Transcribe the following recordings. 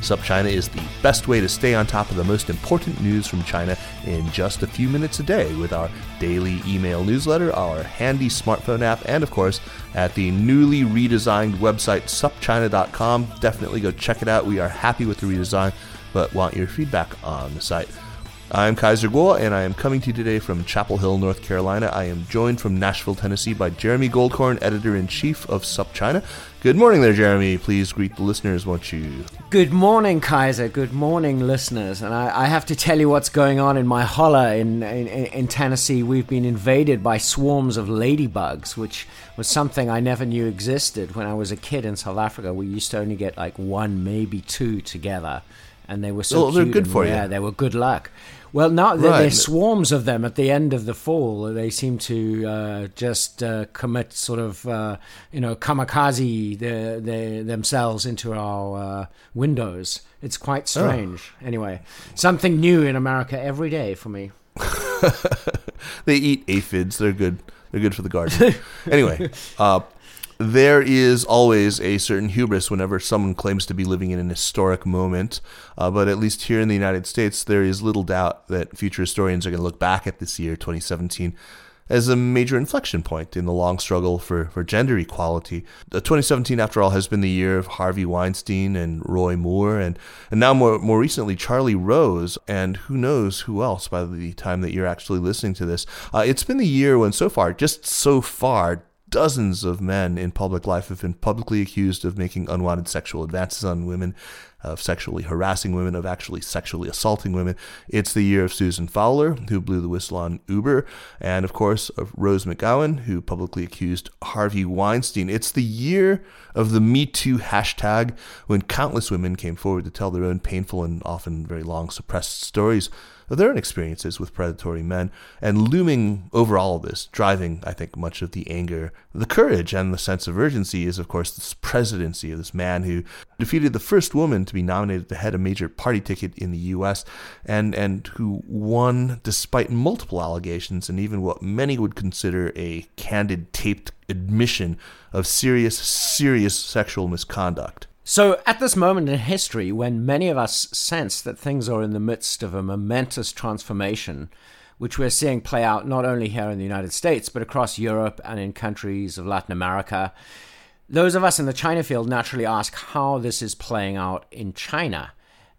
SupChina is the best way to stay on top of the most important news from China in just a few minutes a day with our daily email newsletter, our handy smartphone app, and of course at the newly redesigned website supchina.com. Definitely go check it out. We are happy with the redesign, but want your feedback on the site. I'm Kaiser Kuo, and I am coming to you today from Chapel Hill, North Carolina. I am joined from Nashville, Tennessee by Jeremy Goldkorn, editor in chief of SupChina. Good morning there, Jeremy. Please greet the listeners, won't you? Good morning, Kaiser. Good morning, listeners. And I, I have to tell you what's going on in my holler in, in, in Tennessee. We've been invaded by swarms of ladybugs, which was something I never knew existed. When I was a kid in South Africa, we used to only get like one, maybe two together. And they were so Oh, they're good for you. Yeah, they were good luck. Well, now there, Right. there's swarms of them at the end of the fall. They seem to uh, just uh, commit sort of, uh, you know, kamikaze the, the, themselves into our uh, windows. It's quite strange. Anyway, something new in America every day for me. they eat aphids. They're good. They're good for the garden. anyway, uh, there is always a certain hubris whenever someone claims to be living in an historic moment. Uh, but at least here in the United States, there is little doubt that future historians are going to look back at this year, 2017, as a major inflection point in the long struggle for, for gender equality. Uh, 2017, after all, has been the year of Harvey Weinstein and Roy Moore, and, and now more, more recently, Charlie Rose, and who knows who else by the time that you're actually listening to this. Uh, it's been the year when, so far, just so far, dozens of men in public life have been publicly accused of making unwanted sexual advances on women, of sexually harassing women, of actually sexually assaulting women. It's the year of Susan Fowler, who blew the whistle on Uber, and of course of Rose McGowan, who publicly accused Harvey Weinstein. It's the year of the Me Too hashtag, when countless women came forward to tell their own painful and often very long suppressed stories of their own experiences with predatory men, and looming over all of this, driving, I think, much of the anger, the courage, and the sense of urgency is, of course, this presidency of this man who defeated the first woman to be nominated to head a major party ticket in the U.S., and, and who won despite multiple allegations and even what many would consider a candid, taped admission of serious, serious sexual misconduct. So, at this moment in history, when many of us sense that things are in the midst of a momentous transformation, which we're seeing play out not only here in the United States, but across Europe and in countries of Latin America, those of us in the China field naturally ask how this is playing out in China.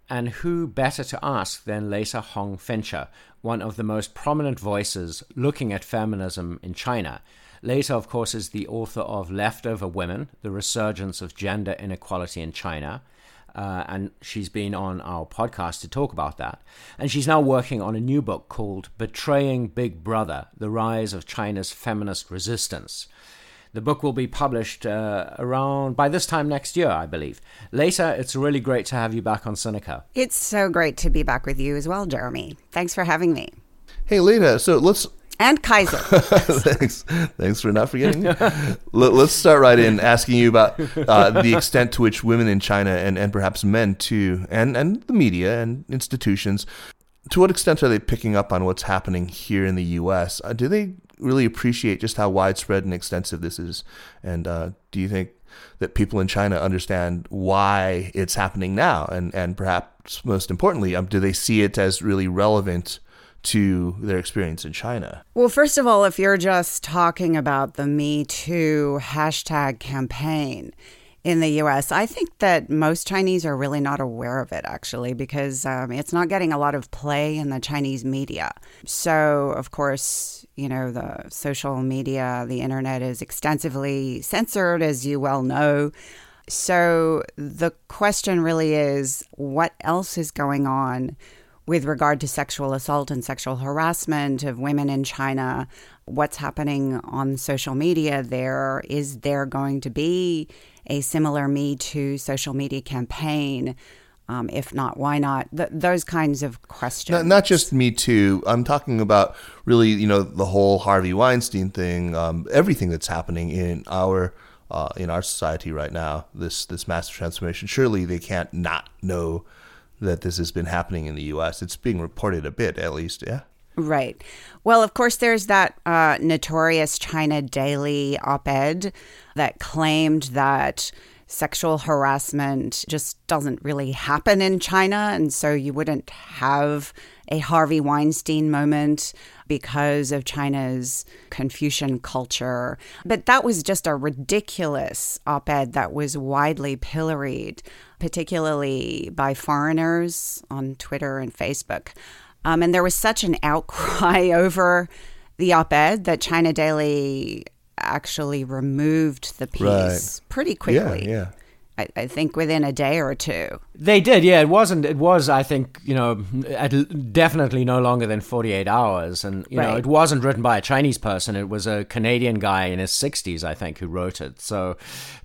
And who better to ask than Leta Hong Fincher, one of the most prominent voices looking at feminism in China. Leta, of course, is the author of Leftover Women The Resurgence of Gender Inequality in China. Uh, and she's been on our podcast to talk about that. And she's now working on a new book called Betraying Big Brother The Rise of China's Feminist Resistance. The book will be published uh, around by this time next year, I believe. Leta, it's really great to have you back on Sinica. It's so great to be back with you as well, Jeremy. Thanks for having me. Hey, Leta, so let's And Kaiser. thanks, thanks for not forgetting. Let, us start right in asking you about uh, the extent to which women in China and, and perhaps men too, and and the media and institutions, to what extent are they picking up on what's happening here in the U.S.? Uh, do they really appreciate just how widespread and extensive this is? And uh, do you think that people in China understand why it's happening now? And and perhaps most importantly, um, do they see it as really relevant? To their experience in China. well, first of all, if you're just talking about the Me Too hashtag campaign, in the US. I think that most Chinese are really not aware of it, actually, because um, it's not getting a lot of play in the Chinese media. So, of course, you know, the social media, the internet is extensively censored, as you well know. So, the question really is what else is going on? With regard to sexual assault and sexual harassment of women in China, what's happening on social media there? Is there going to be a similar Me Too social media campaign? Um, if not, why not? Th- those kinds of questions. Not, not, just Me Too. I'm talking about really, you know, the whole Harvey Weinstein thing, um, everything that's happening in our uh, in our society right now. This this massive transformation. Surely they can't not know that this has been happening in the U.S. It's being reported a bit, at least. Yeah. Right. Well, of course, there's that uh, notorious China Daily op ed that claimed that sexual harassment just doesn't really happen in China. And so you wouldn't have a Harvey Weinstein moment because of China's Confucian culture. But that was just a ridiculous op ed that was widely pilloried, particularly by foreigners on Twitter and Facebook. Um, and there was such an outcry over the op ed that China Daily actually removed the piece right. pretty quickly. Yeah, yeah. I, I, think within a day or two. They did, yeah. It wasn't. It was, I think, you know, definitely no longer than forty-eight hours, and you right. know, it wasn't written by a Chinese person. It was a Canadian guy in his sixties, I think, who wrote it. So,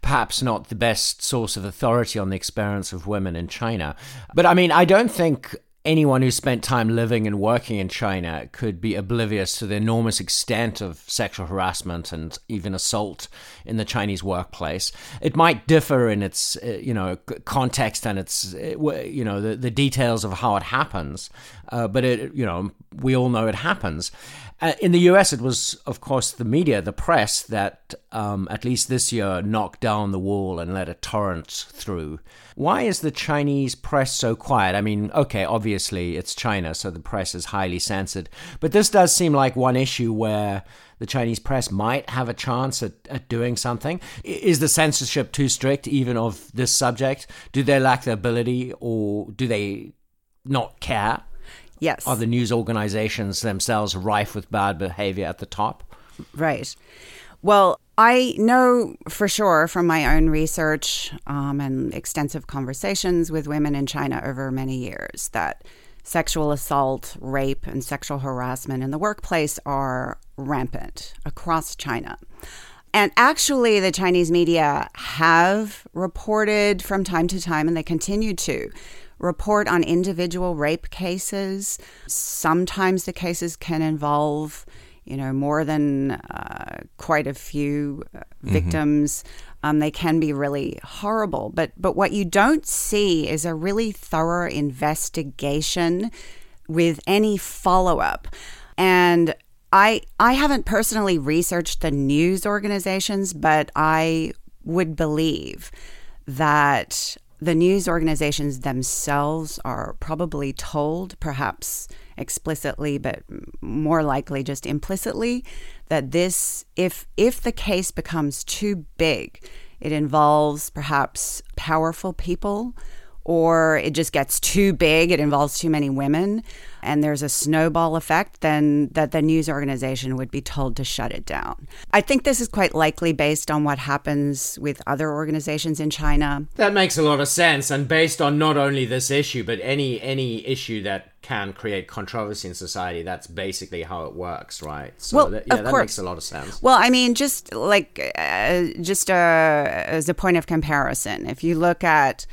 perhaps not the best source of authority on the experience of women in China. But I mean, I don't think anyone who spent time living and working in China could be oblivious to the enormous extent of sexual harassment and even assault in the Chinese workplace. It might differ in its, uh, you know, context and its, uh, you know, the, the details of how it happens, uh, but it, you know, we all know it happens. Uh, in the US, it was, of course, the media, the press, that um, at least this year knocked down the wall and let a torrent through. Why is the Chinese press so quiet? I mean, okay, obviously it's China, so the press is highly censored. But this does seem like one issue where the Chinese press might have a chance at, at doing something. Is the censorship too strict, even of this subject? Do they lack the ability or do they not care? Yes. Are the news organizations themselves rife with bad behavior at the top? Right. Well, I know for sure from my own research um, and extensive conversations with women in China over many years that sexual assault, rape, and sexual harassment in the workplace are rampant across China. And actually, the Chinese media have reported from time to time, and they continue to report on individual rape cases. Sometimes the cases can involve, you know, more than uh, quite a few uh, mm-hmm. victims. Um, they can be really horrible. But but what you don't see is a really thorough investigation with any follow up. And I I haven't personally researched the news organizations, but I would believe that the news organizations themselves are probably told, perhaps explicitly, but more likely just implicitly, that this, if if the case becomes too big, it involves perhaps powerful people or it just gets too big, it involves too many women, and there's a snowball effect, then that the news organization would be told to shut it down. I think this is quite likely based on what happens with other organizations in China. That makes a lot of sense, and based on not only this issue, but any any issue that can create controversy in society. That's basically how it works, right? So well, that, yeah, of that course. makes a lot of sense. Well, I mean, just like uh, just uh, as a point of comparison, if you look at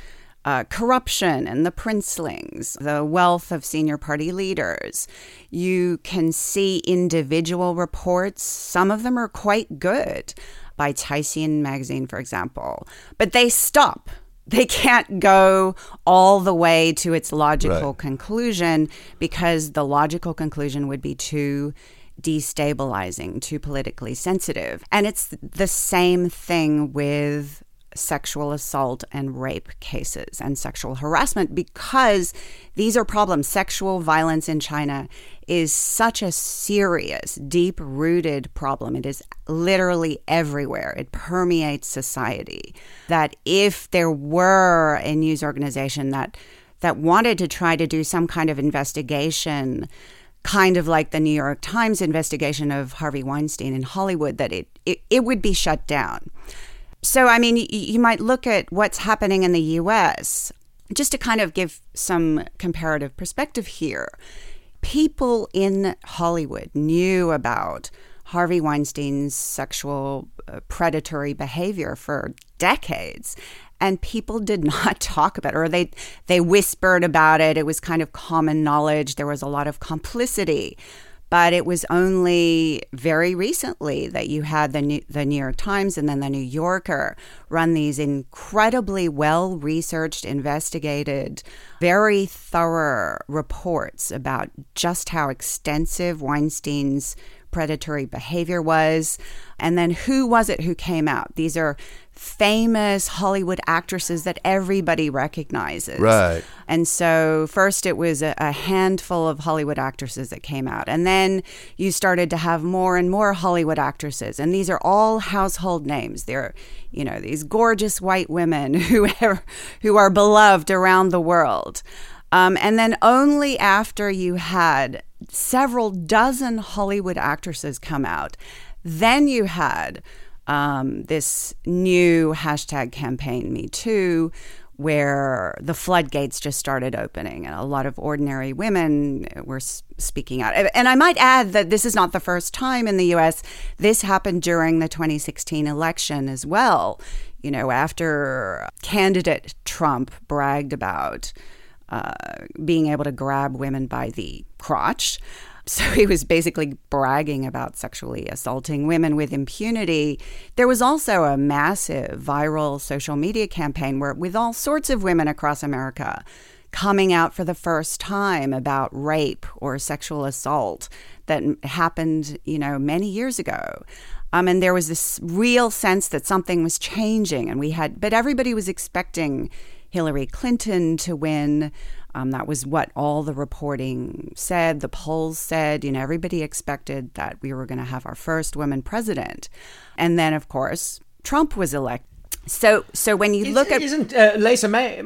uh, corruption and the princelings, the wealth of senior party leaders. You can see individual reports. Some of them are quite good, by Caixin magazine, for example, but they stop. They can't go all the way to its logical right. conclusion because the logical conclusion would be too destabilizing, too politically sensitive. And it's the same thing with sexual assault and rape cases and sexual harassment because these are problems. Sexual violence in China is such a serious, deep rooted problem. It is literally everywhere, it permeates society. That if there were a news organization that that wanted to try to do some kind of investigation, kind of like the New York Times investigation of Harvey Weinstein in Hollywood, that it, it, it would be shut down. So, I mean, you might look at what's happening in the US just to kind of give some comparative perspective here. People in Hollywood knew about Harvey Weinstein's sexual uh, predatory behavior for decades and people did not talk about it or they they whispered about it. It was kind of common knowledge. There was a lot of complicity but it was only very recently that you had the New, the New York Times and then the New Yorker run these incredibly well researched, investigated, very thorough reports about just how extensive Weinstein's predatory behavior was. And then who was it who came out? These are famous Hollywood actresses that everybody recognizes. Right. And so first it was a, a, handful of Hollywood actresses that came out. And then you started to have more and more Hollywood actresses. And these are all household names. They're, you know, these gorgeous white women who are, who are beloved around the world. Um, and then only after you had several dozen Hollywood actresses come out, then you had um, this new hashtag campaign, Me Too, where the floodgates just started opening and a lot of ordinary women were speaking out. And I might add that this is not the first time in the US. This happened during the 2016 election as well. You know, after candidate Trump bragged about uh, being able to grab women by the crotch. So he was basically bragging about sexually assaulting women with impunity. There was also a massive viral social media campaign where, with all sorts of women across America coming out for the first time about rape or sexual assault that happened, you know, many years ago. Um, and there was this real sense that something was changing, and we had, but everybody was expecting Hillary Clinton to win. Um, that was what all the reporting said. The polls said, you know, everybody expected that we were going to have our first woman president. And then, of course, Trump was elected. So, so when you Is, look at isn't uh, Leta May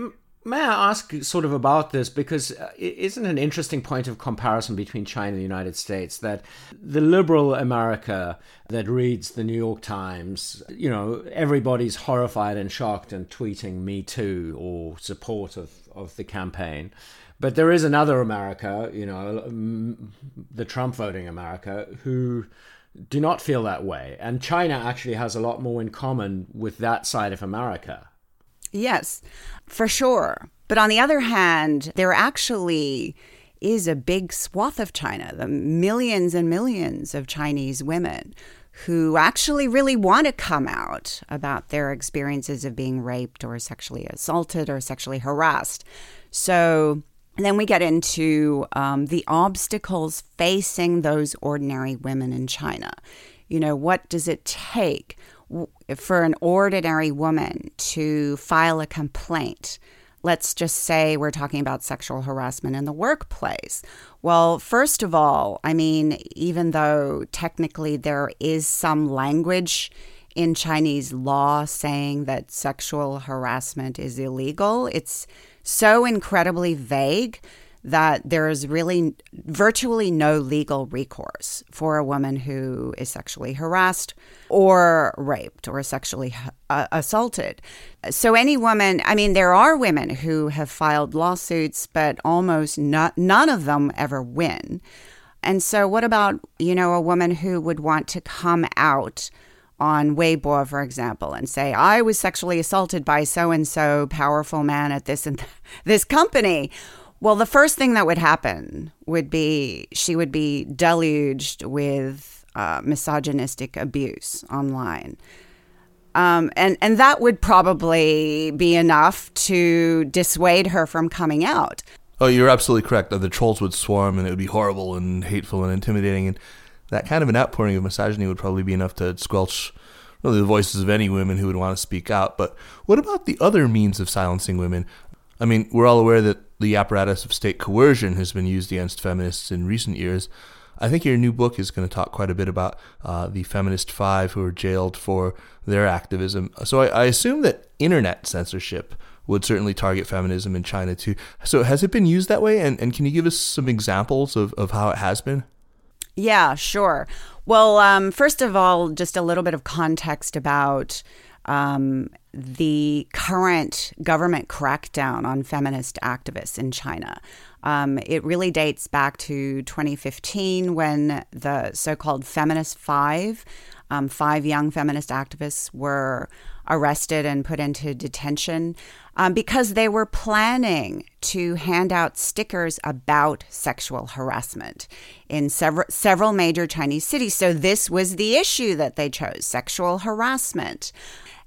May I ask sort of about this because uh, isn't an interesting point of comparison between China and the United States that the liberal America that reads the New York Times, you know, everybody's horrified and shocked and tweeting me too or support of, of the campaign. But there is another America, you know, the Trump voting America, who do not feel that way. And China actually has a lot more in common with that side of America. Yes, for sure. But on the other hand, there actually is a big swath of China, the millions and millions of Chinese women who actually really want to come out about their experiences of being raped or sexually assaulted or sexually harassed. So then we get into um, the obstacles facing those ordinary women in China. You know, what does it take? for an ordinary woman to file a complaint, let's just say we're talking about sexual harassment in the workplace. Well, first of all, I mean, even though technically there is some language in Chinese law saying that sexual harassment is illegal, it's so incredibly vague that there is really virtually no legal recourse for a woman who is sexually harassed or raped or sexually uh, assaulted. So, any woman, I mean, there are women who have filed lawsuits, but almost not, none of them ever win. And so, what about, you know, a woman who would want to come out? on Weibo, for example, and say, I was sexually assaulted by so and so powerful man at this and this company. Well, the first thing that would happen would be she would be deluged with uh, misogynistic abuse online. Um, and, and that would probably be enough to dissuade her from coming out. Oh, you're absolutely correct. The trolls would swarm and it would be horrible and hateful and intimidating. And that kind of an outpouring of misogyny would probably be enough to squelch really the voices of any women who would want to speak out. But what about the other means of silencing women? I mean, we're all aware that the apparatus of state coercion has been used against feminists in recent years. I think your new book is going to talk quite a bit about uh, the Feminist Five who were jailed for their activism. So I, I assume that internet censorship would certainly target feminism in China too. So has it been used that way? And, and can you give us some examples of, of how it has been? Yeah, sure. Well, um, first of all, just a little bit of context about um, the current government crackdown on feminist activists in China. Um, it really dates back to 2015 when the so called Feminist Five, um, five young feminist activists, were arrested and put into detention um, because they were planning to hand out stickers about sexual harassment in several several major Chinese cities. So this was the issue that they chose: sexual harassment.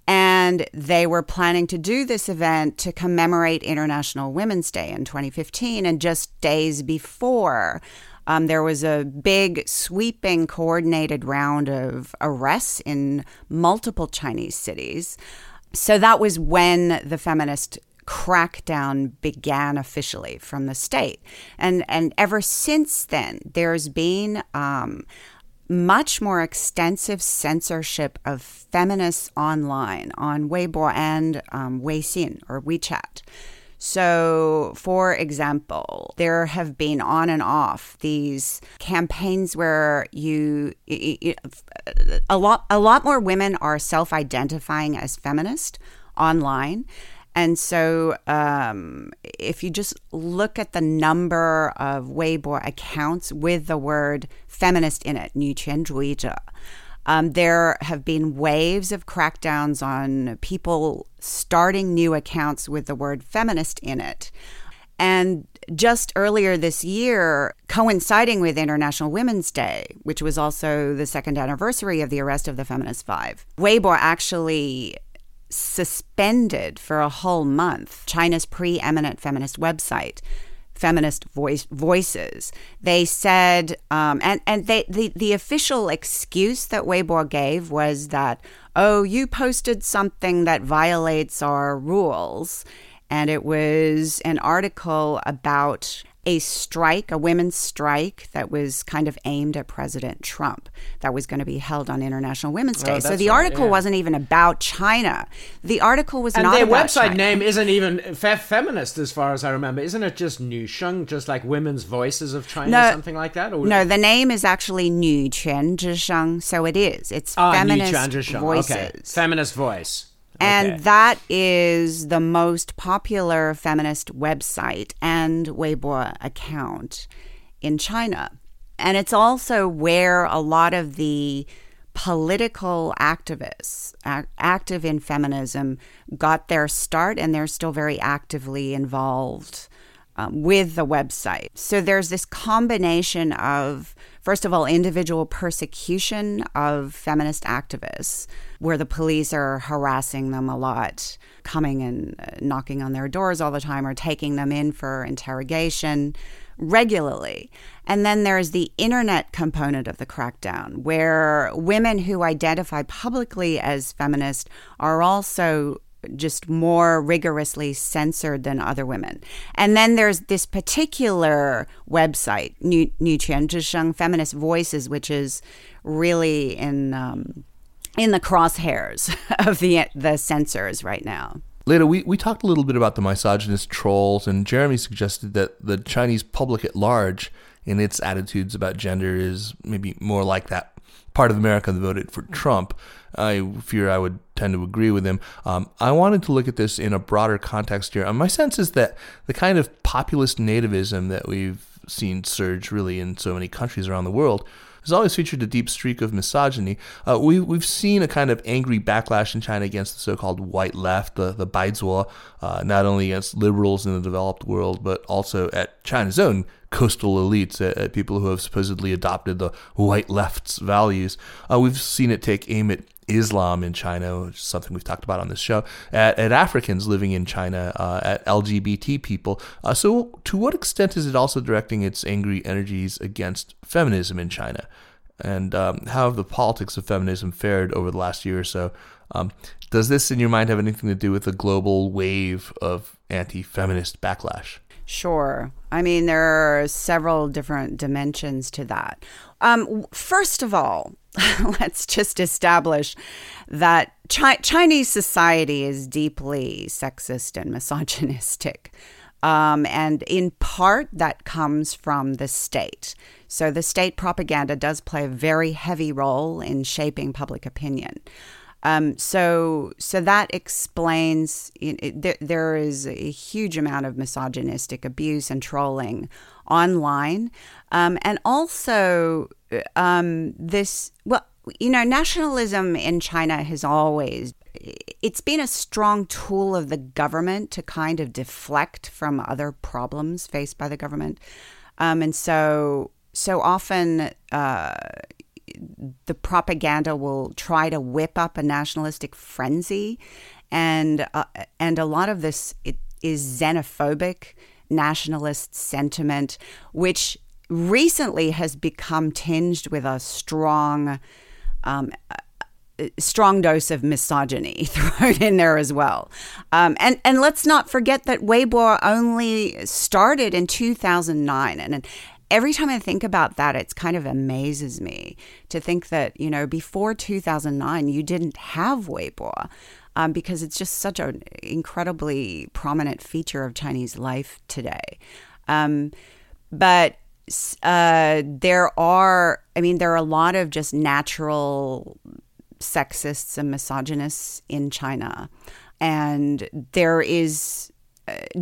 And they were planning to do this event to commemorate International Women's Day in 2015. And just days before, um, there was a big, sweeping, coordinated round of arrests in multiple Chinese cities. So that was when the feminist crackdown began officially from the state. And, and ever since then, there's been um, much more extensive censorship of feminists online on Weibo and um, Weixin or WeChat. So, for example, there have been on and off these campaigns where you, a lot a lot more women are self-identifying as feminist online and so, um, if you just look at the number of Weibo accounts with the word feminist in it, 女权主义者, um, there have been waves of crackdowns on people starting new accounts with the word feminist in it. And just earlier this year, coinciding with International Women's Day, which was also the second anniversary of the arrest of the Feminist Five, Weibo actually suspended for a whole month China's preeminent feminist website. Feminist voice, voices. They said, um, and and they the the official excuse that Weibo gave was that, oh, you posted something that violates our rules, and it was an article about a strike, a women's strike that was kind of aimed at President Trump that was going to be held on International Women's oh, Day. Oh, so the right, article yeah. wasn't even about China. The article was and not. And their website China. name isn't even fe- feminist, as far as I remember. Isn't it just Nusheng, just like Women's Voices of China, no, something like that? Or no, the name is actually Nüquan Zhisheng. So it is. It's ah, feminist voices. Okay. Feminist voice. And okay. that is the most popular feminist website and Weibo account in China. And it's also where a lot of the political activists active in feminism got their start, and they're still very actively involved um, with the website. So there's this combination of, first of all, individual persecution of feminist activists where the police are harassing them a lot, coming and uh, knocking on their doors all the time or taking them in for interrogation regularly. And then there's the internet component of the crackdown, where women who identify publicly as feminist are also just more rigorously censored than other women. And then there's this particular website, Nu, Nu Feminist Voices, which is really in um, in the crosshairs of the the censors right now. Leta, we, we talked a little bit about the misogynist trolls, and Jeremy suggested that the Chinese public at large, in its attitudes about gender, is maybe more like that part of America that voted for Trump. I fear I would tend to agree with him. Um, I wanted to look at this in a broader context here. And my sense is that the kind of populist nativism that we've seen surge really in so many countries around the world has always featured a deep streak of misogyny. Uh, we, we've seen a kind of angry backlash in China against the so-called white left, the, the Baizuo, uh, not only against liberals in the developed world, but also at China's own coastal elites, at, at people who have supposedly adopted the white left's values. Uh, we've seen it take aim at Islam in China, which is something we've talked about on this show, at, at Africans living in China, uh, at LGBT people. Uh, so, to what extent is it also directing its angry energies against feminism in China? and um, how have the politics of feminism fared over the last year or so? Um, does this, in your mind, have anything to do with the global wave of anti-feminist backlash? Sure. I mean, there are several different dimensions to that. Um, first of all, let's just establish that Chi- Chinese society is deeply sexist and misogynistic. Um, and in part, that comes from the state. So the state propaganda does play a very heavy role in shaping public opinion. Um, so, so that explains it, there, there is a huge amount of misogynistic abuse and trolling online, um, and also um, this. Well, you know, nationalism in China has always it's been a strong tool of the government to kind of deflect from other problems faced by the government, um, and so so often. Uh, the propaganda will try to whip up a nationalistic frenzy, and uh, and a lot of this is xenophobic nationalist sentiment, which recently has become tinged with a strong. Um, strong dose of misogyny thrown in there as well. Um, and, and let's not forget that Weibo only started in 2009. And, every time I think about that, it's kind of amazes me to think that, you know, before 2009, you didn't have Weibo. Um, because it's just such an incredibly prominent feature of Chinese life today. Um, but uh, there are, I mean, there are a lot of just natural sexists and misogynists in China. And there is,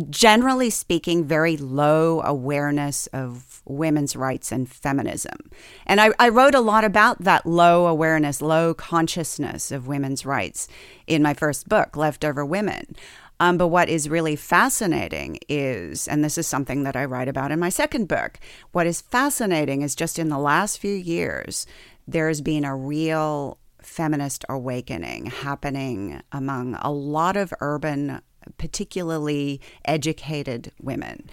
generally speaking, very low awareness of women's rights and feminism. And I, I, wrote a lot about that low awareness, low consciousness of women's rights in my first book, Leftover Women. Um, but what is really fascinating is, and this is something that I write about in my second book, what is fascinating is just in the last few years, there's been a real feminist awakening happening among a lot of urban, particularly educated women.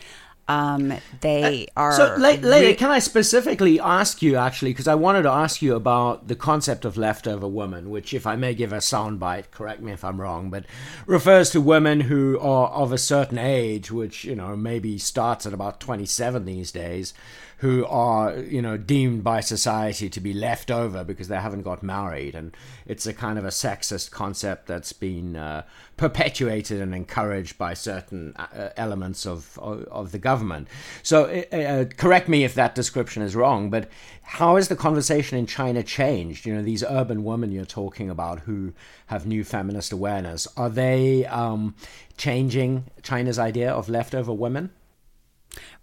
Um, they uh, are. So, Leta, re- can I specifically ask you, actually, because I wanted to ask you about the concept of leftover woman, which, if I may give a soundbite, correct me if I'm wrong, but refers to women who are of a certain age, which, you know, maybe starts at about 27 these days, who are, you know, deemed by society to be left over because they haven't got married. And it's a kind of a sexist concept that's been uh, perpetuated and encouraged by certain uh, elements of, of, of, the government. So, uh, uh, correct me if that description is wrong, but how has the conversation in China changed? You know, these urban women you're talking about who have new feminist awareness, are they um, changing China's idea of leftover women?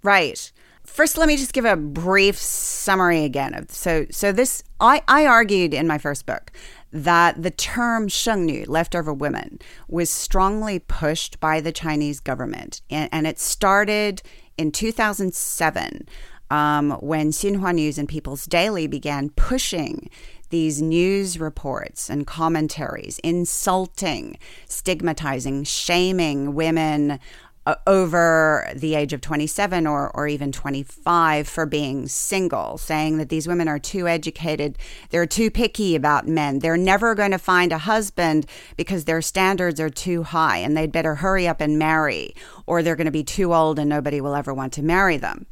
Right. First, let me just give a brief summary again. of So, so this I, I argued in my first book that the term shengnu, leftover women, was strongly pushed by the Chinese government, and, and it started in 2007 um, when Xinhua News and People's Daily began pushing these news reports and commentaries, insulting, stigmatizing, shaming women uh, over the age of 27 or, or even 25 for being single, saying that these women are too educated, they're too picky about men, they're never going to find a husband because their standards are too high and they'd better hurry up and marry, or they're going to be too old and nobody will ever want to marry them.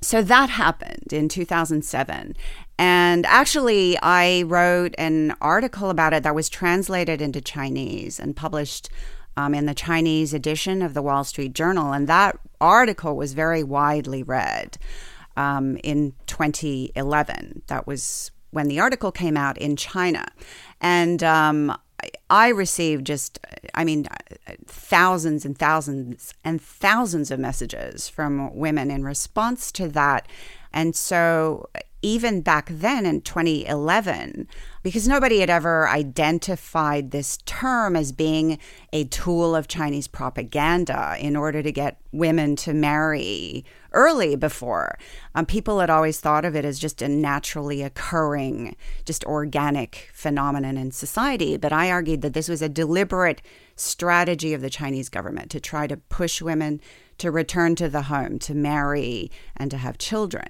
So that happened in 2007. And actually, I wrote an article about it that was translated into Chinese and published um, in the Chinese edition of the Wall Street Journal. And that article was very widely read um, in 2011. That was when the article came out in China. And um, I received just, I mean, thousands and thousands and thousands of messages from women in response to that. And so even back then in 2011, because nobody had ever identified this term as being a tool of Chinese propaganda in order to get women to marry early before. Um, people had always thought of it as just a naturally occurring, just organic phenomenon in society. But I argued that this was a deliberate strategy of the Chinese government to try to push women to return to the home, to marry, and to have children.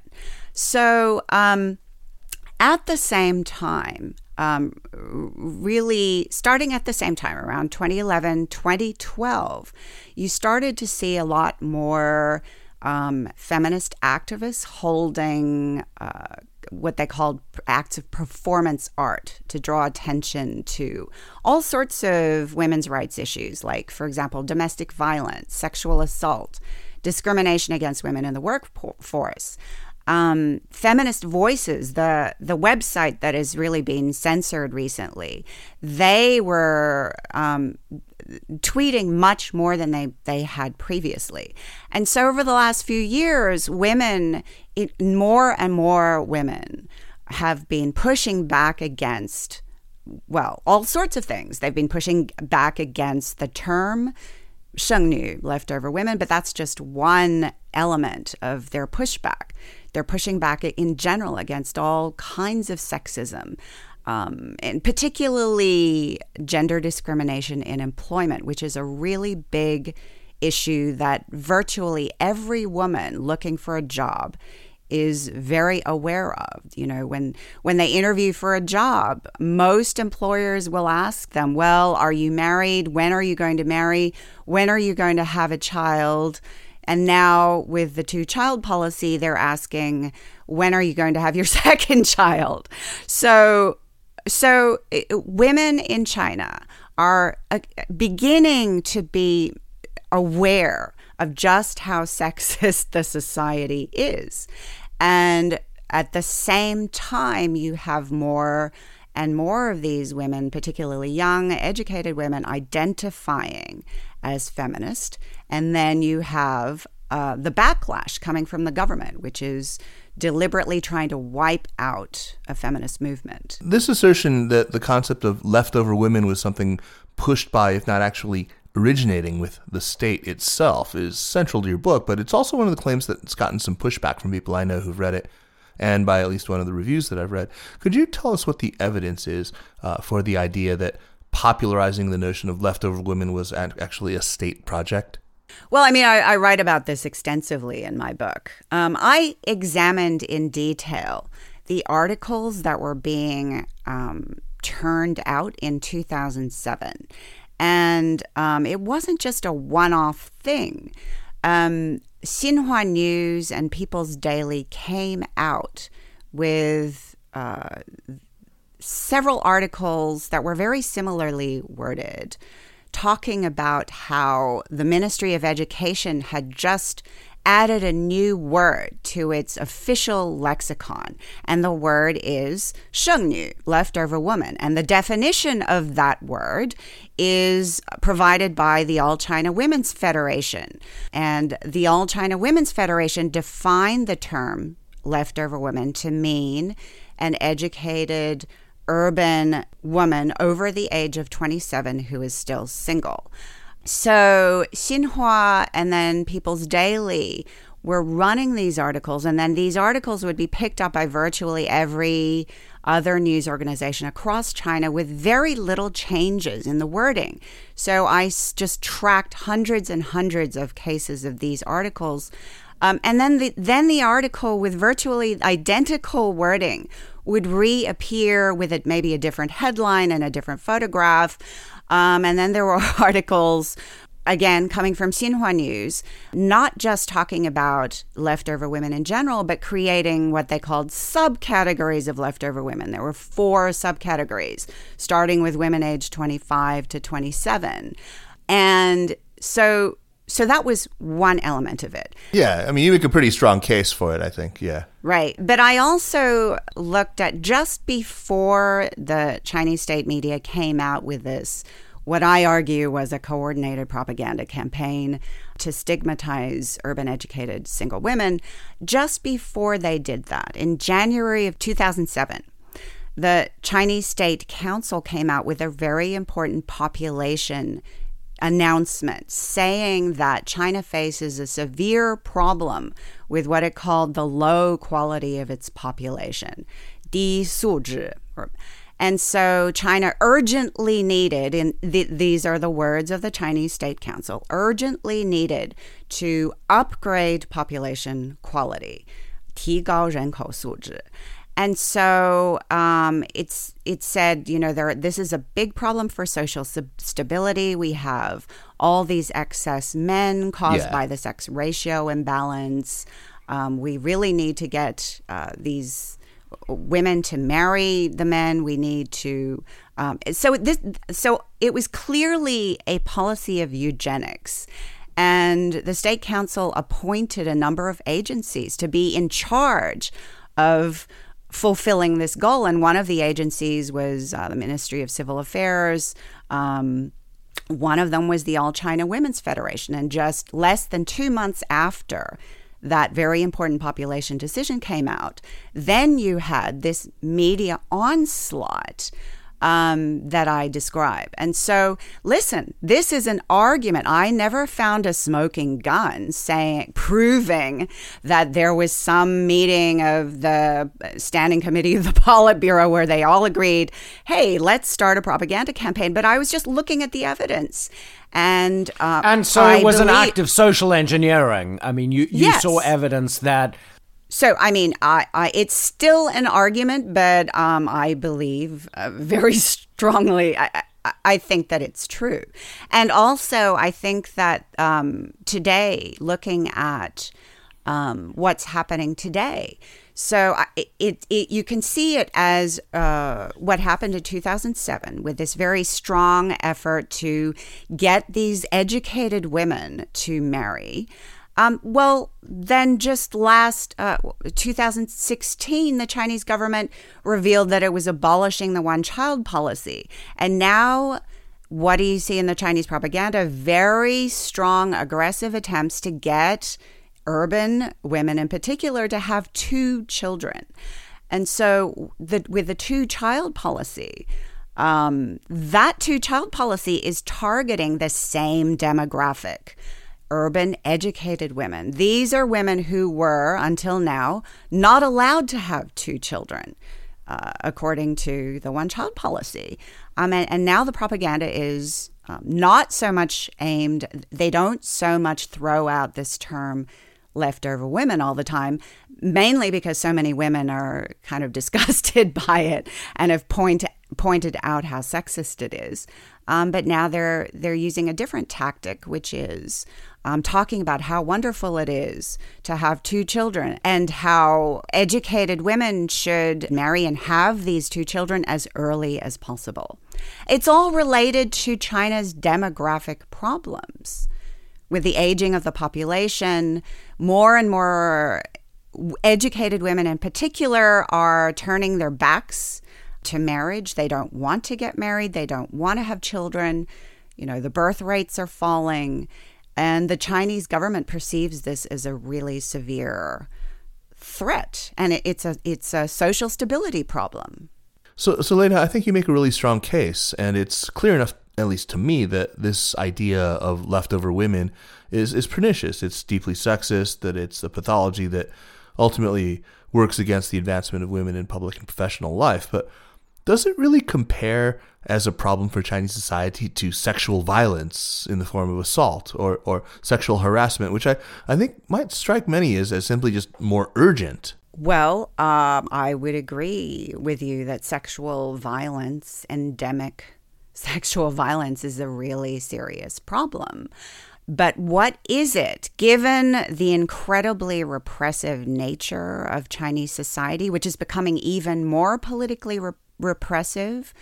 So, um, at the same time, um, really starting at the same time, around 2011, 2012, you started to see a lot more um, feminist activists holding uh, what they called acts of performance art to draw attention to all sorts of women's rights issues, like, for example, domestic violence, sexual assault, discrimination against women in the workforce. Um, feminist voices the the website that is really being censored recently they were um, tweeting much more than they, they had previously. And so over the last few years, women, it, more and more women have been pushing back against, well, all sorts of things. They've been pushing back against the term 剩女, leftover women, but that's just one element of their pushback. They're pushing back in general against all kinds of sexism, um, and particularly gender discrimination in employment, which is a really big issue that virtually every woman looking for a job is very aware of. You know, when when they interview for a job, most employers will ask them, "Well, are you married? When are you going to marry? When are you going to have a child?" And now with the two child policy, they're asking, "When are you going to have your second child?" So so, women in China are uh, beginning to be aware of just how sexist the society is. And at the same time, you have more and more of these women, particularly young, educated women, identifying as feminist. And then you have uh, the backlash coming from the government, which is deliberately trying to wipe out a feminist movement. This assertion that the concept of leftover women was something pushed by, if not actually originating with the state itself, is central to your book, but it's also one of the claims that's gotten some pushback from people I know who've read it and by at least one of the reviews that I've read. Could you tell us what the evidence is uh, for the idea that popularizing the notion of leftover women was actually a state project? Well, I mean, I, I, write about this extensively in my book. Um, I examined in detail the articles that were being um, turned out in 2007. And um, it wasn't just a one off thing. Um, Xinhua News and People's Daily came out with uh, several articles that were very similarly worded talking about how the Ministry of Education had just added a new word to its official lexicon, and the word is shengnu, leftover woman. And the definition of that word is provided by the All China Women's Federation. And the All China Women's Federation defined the term leftover woman to mean an educated, urban woman over the age of 27 who is still single. So Xinhua and then People's Daily were running these articles, and then these articles would be picked up by virtually every other news organization across China with very little changes in the wording. So I just tracked hundreds and hundreds of cases of these articles. Um, and then the, then the article with virtually identical wording would reappear with it maybe a different headline and a different photograph. Um, and then there were articles again coming from Xinhua News, not just talking about leftover women in general, but creating what they called subcategories of leftover women. There were four subcategories, starting with women aged 25 to 27. And so so that was one element of it. Yeah, I mean, you make a pretty strong case for it, I think. Yeah. Right. But I also looked at just before the Chinese state media came out with this, what I argue was a coordinated propaganda campaign to stigmatize urban educated single women. Just before they did that, in January of 2007, the Chinese State Council came out with a very important population announcement saying that China faces a severe problem with what it called the low quality of its population, 低素质. And so China urgently needed, and th- these are the words of the Chinese State Council, urgently needed to upgrade population quality, 提高人口素质. And so um, it's it said, you know, there this is a big problem for social sub- stability. We have all these excess men caused Yeah. by the sex ratio imbalance. Um, we really need to get uh, these women to marry the men. We need to. Um, so this. So it was clearly a policy of eugenics. And the state council appointed a number of agencies to be in charge of fulfilling this goal. And one of the agencies was uh, the Ministry of Civil Affairs. Um, one of them was the All China Women's Federation. And just less than two months after that very important population decision came out, then you had this media onslaught um, that I describe. And so, listen, this is an argument. I never found a smoking gun saying, proving that there was some meeting of the standing committee of the Politburo where they all agreed, hey, let's start a propaganda campaign. But I was just looking at the evidence. And, uh, And so I it was an act of social engineering. I mean, you, you Yes. saw evidence that So, I mean, I, I, it's still an argument, but um, I believe uh, very strongly. I, I, think that it's true, and also I think that um, today, looking at um, what's happening today, so I, it, it you can see it as uh, what happened in 2007 with this very strong effort to get these educated women to marry. Um, well, then just last uh, 2016, the Chinese government revealed that it was abolishing the one child policy. And now, what do you see in the Chinese propaganda? Very strong, aggressive attempts to get urban women in particular to have two children. And so, the, with the two child policy, um, that two child policy is targeting the same demographic urban educated women. These are women who were, until now, not allowed to have two children. Uh, according to the one child policy. Um, and, and now the propaganda is um, not so much aimed, they don't so much throw out this term leftover women all the time, mainly because so many women are kind of disgusted by it and have point, pointed out how sexist it is. Um, but now they're they're using a different tactic, which is um, talking about how wonderful it is to have two children and how educated women should marry and have these two children as early as possible. It's all related to China's demographic problems. With the aging of the population, more and more educated women in particular are turning their backs to marriage. They don't want to get married, they don't want to have children. You know, the birth rates are falling. And the Chinese government perceives this as a really severe threat. And it, it's, a, it's a social stability problem. So, so Leta, I think you make a really strong case, and it's clear enough, at least to me, that this idea of leftover women is is pernicious. It's deeply sexist. That it's a pathology that ultimately works against the advancement of women in public and professional life. But does it really compare as a problem for Chinese society to sexual violence in the form of assault or, or sexual harassment, which I, I think might strike many as, as simply just more urgent? Well, um, I would agree with you that sexual violence, endemic sexual violence, is a really serious problem. But what is it, given the incredibly repressive nature of Chinese society, which is becoming even more politically re- repressive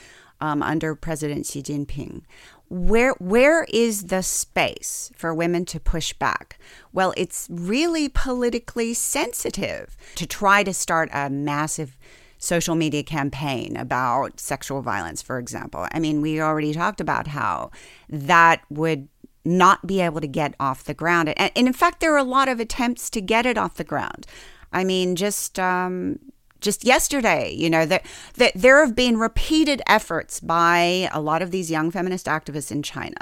um, under President Xi Jinping? Where where is the space for women to push back? Well, it's really politically sensitive to try to start a massive social media campaign about sexual violence, for example. I mean, we already talked about how that would not be able to get off the ground. And, in fact, there are a lot of attempts to get it off the ground. I mean, just um, just yesterday, you know, that that there have been repeated efforts by a lot of these young feminist activists in China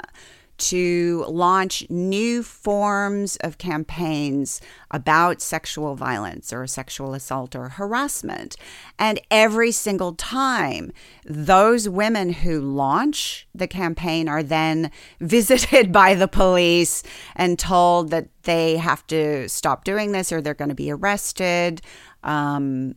to launch new forms of campaigns about sexual violence or sexual assault or harassment. And every single time, those women who launch the campaign are then visited by the police and told that they have to stop doing this or they're going to be arrested. Um,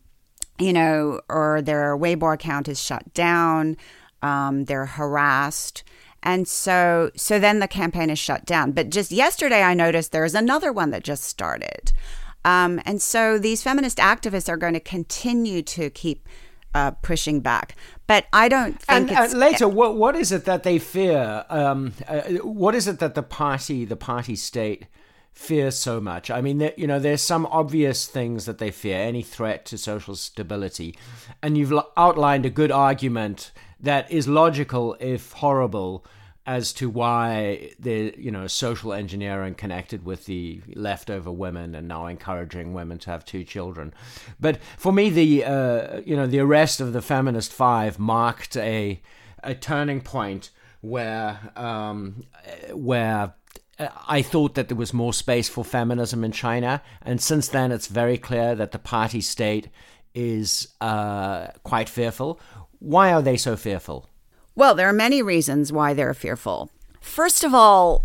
you know, or their Weibo account is shut down, um, they're harassed. And so, so then the campaign is shut down. But just yesterday, I noticed there's another one that just started. Um, and so these feminist activists are going to continue to keep uh, pushing back. But I don't think. And, Leta, what what is it that they fear? Um, uh, what is it that the party, the party state, fears so much? I mean, you know, there's some obvious things that they fear. Any threat to social stability, and you've outlined a good argument that is logical if horrible as to why the you know social engineering connected with the leftover women and now encouraging women to have two children. But for me, the uh, you know the arrest of the feminist five marked a a turning point where um, where I thought that there was more space for feminism in China, and since then it's very clear that the party state is uh, quite fearful. Why are they so fearful? Well, there are many reasons why they're fearful. First of all,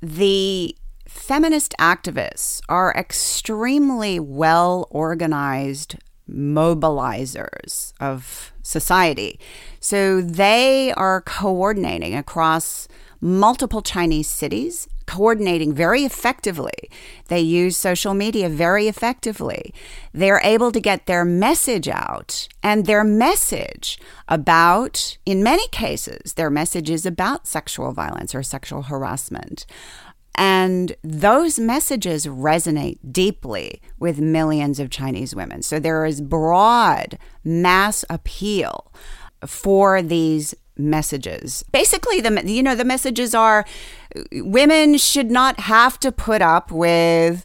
the feminist activists are extremely well organized mobilizers of society. So they are coordinating across multiple Chinese cities coordinating very effectively. They use social media very effectively. They're able to get their message out, and their message about, in many cases, their message is about sexual violence or sexual harassment. And those messages resonate deeply with millions of Chinese women. So there is broad mass appeal for these messages. Basically, the you know the messages are women should not have to put up with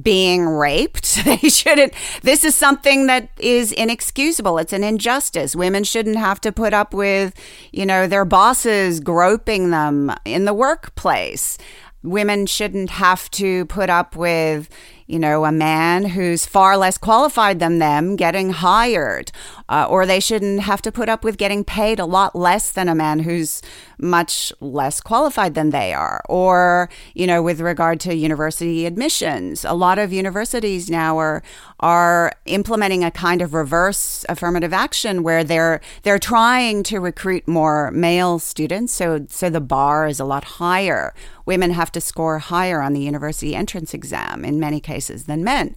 being raped. They shouldn't. This is something that is inexcusable. It's an injustice. Women shouldn't have to put up with, you know, their bosses groping them in the workplace. Women shouldn't have to put up with, you know, a man who's far less qualified than them getting hired, uh, or they shouldn't have to put up with getting paid a lot less than a man who's much less qualified than they are. Or, you know, with regard to university admissions, a lot of universities now are are implementing a kind of reverse affirmative action where they're they're trying to recruit more male students, so so the bar is a lot higher. Women have to score higher on the university entrance exam in many cases than men.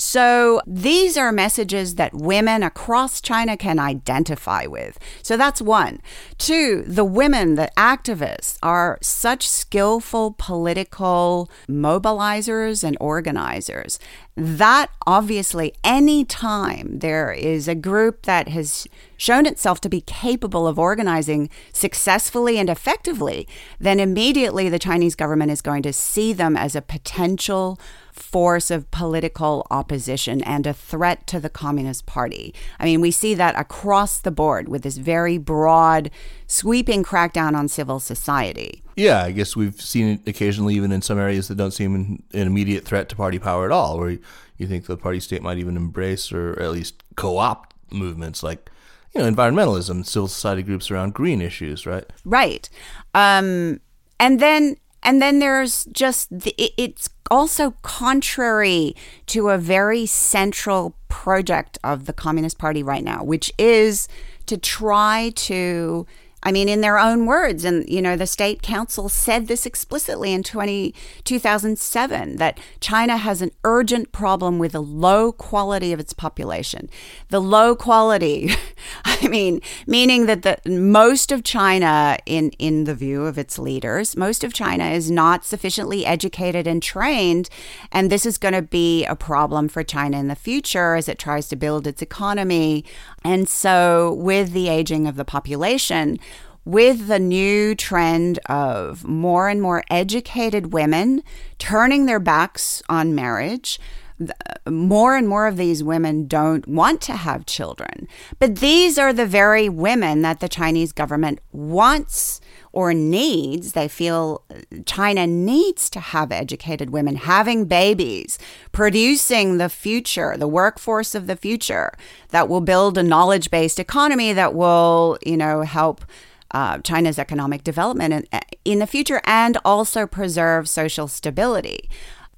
So these are messages that women across China can identify with. So that's one. Two, the women, the activists, are such skillful political mobilizers and organizers that obviously any time there is a group that has shown itself to be capable of organizing successfully and effectively, then immediately the Chinese government is going to see them as a potential force of political opposition and a threat to the Communist Party. I mean, we see that across the board with this very broad, sweeping crackdown on civil society. Yeah, I guess we've seen it occasionally, even in some areas that don't seem an, immediate threat to party power at all, where you think the party state might even embrace or at least co opt movements like you know, environmentalism, civil society groups around green issues, right? Right. Um, and then and then there's just the, it's also contrary to a very central project of the Communist Party right now, which is to try to I mean, in their own words, and you know, the state council said this explicitly in 20, 2007 that China has an urgent problem with the low quality of its population. The low quality, I mean, meaning that the most of China, in in the view of its leaders, most of China is not sufficiently educated and trained, and this is going to be a problem for China in the future as it tries to build its economy. And so, with the aging of the population with the new trend of more and more educated women turning their backs on marriage, more and more of these women don't want to have children. But these are the very women that the Chinese government wants or needs. They feel China needs to have educated women having babies, producing the future, the workforce of the future that will build a knowledge based economy that will, you know, help uh, China's economic development in, uh, in the future and also preserve social stability.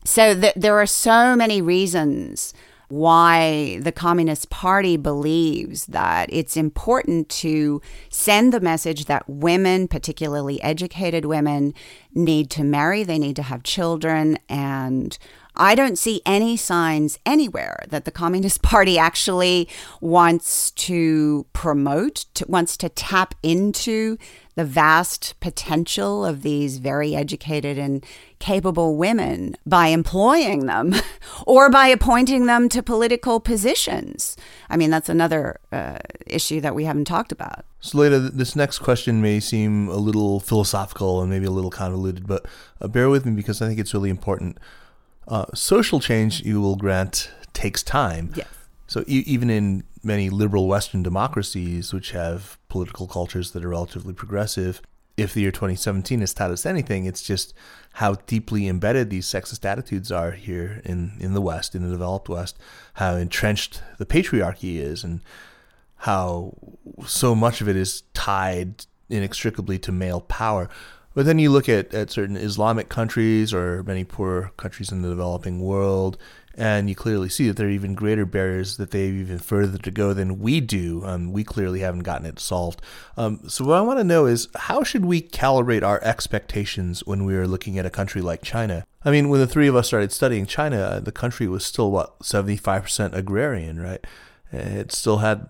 So th- there are so many reasons why the Communist Party believes that it's important to send the message that women, particularly educated women, need to marry, they need to have children, and I don't see any signs anywhere that the Communist Party actually wants to promote, to, wants to tap into the vast potential of these very educated and capable women by employing them or by appointing them to political positions. I mean, that's another uh, issue that we haven't talked about. So, Leta, this next question may seem a little philosophical and maybe a little convoluted, but uh, bear with me because I think it's really important. Uh, social change, you will grant, takes time. Yes. So e- even in many liberal Western democracies, which have political cultures that are relatively progressive, if the year 2017 has taught us anything, it's just how deeply embedded these sexist attitudes are here in, in the West, in the developed West, how entrenched the patriarchy is, and how so much of it is tied inextricably to male power. But then you look at, at certain Islamic countries or many poor countries in the developing world, and you clearly see that there are even greater barriers that they have even further to go than we do. Um, we clearly haven't gotten it solved. Um, so what I want to know is how should we calibrate our expectations when we are looking at a country like China? I mean, when the three of us started studying China, the country was still what seventy five percent agrarian, right? It still had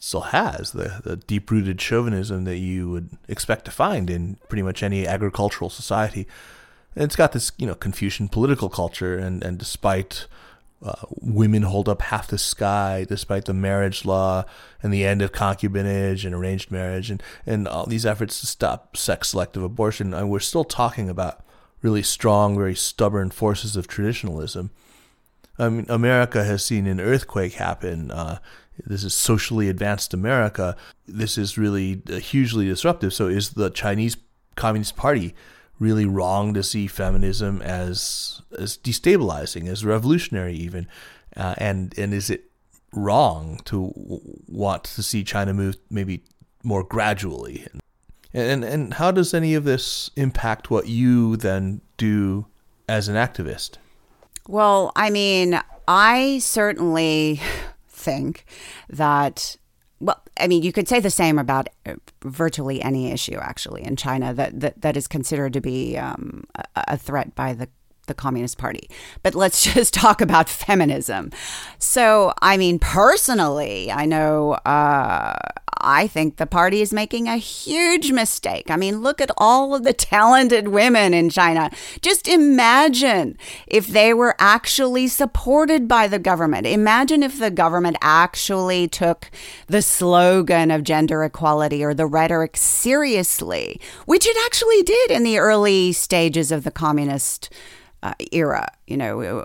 still has the, the deep rooted chauvinism that you would expect to find in pretty much any agricultural society. And it's got this, you know, Confucian political culture, and and despite uh, women hold up half the sky, despite the marriage law and the end of concubinage and arranged marriage, and and all these efforts to stop sex selective abortion, and we're still talking about really strong, very stubborn forces of traditionalism. I mean, America has seen an earthquake happen. Uh, this is socially advanced America. This is really uh, hugely disruptive. So, is the Chinese Communist Party really wrong to see feminism as as destabilizing, as revolutionary, even? Uh, and and is it wrong to want to see China move maybe more gradually? And and how does any of this impact what you then do as an activist? Well, I mean, I certainly think that I mean, you could say the same about uh, virtually any issue, actually, in China that that, that is considered to be um, a, a threat by the the Communist Party. But let's just talk about feminism. So, I mean, personally, I know uh, I think the party is making a huge mistake. I mean, look at all of the talented women in China. Just imagine if they were actually supported by the government. Imagine if the government actually took the slogan of gender equality or the rhetoric seriously, which it actually did in the early stages of the communist uh, era, you know,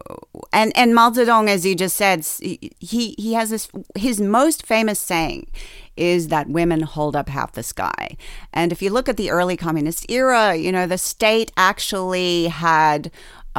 and and Mao Zedong, as you just said, he he has this his most famous saying is that women hold up half the sky, and if you look at the early communist era, you know, the state actually had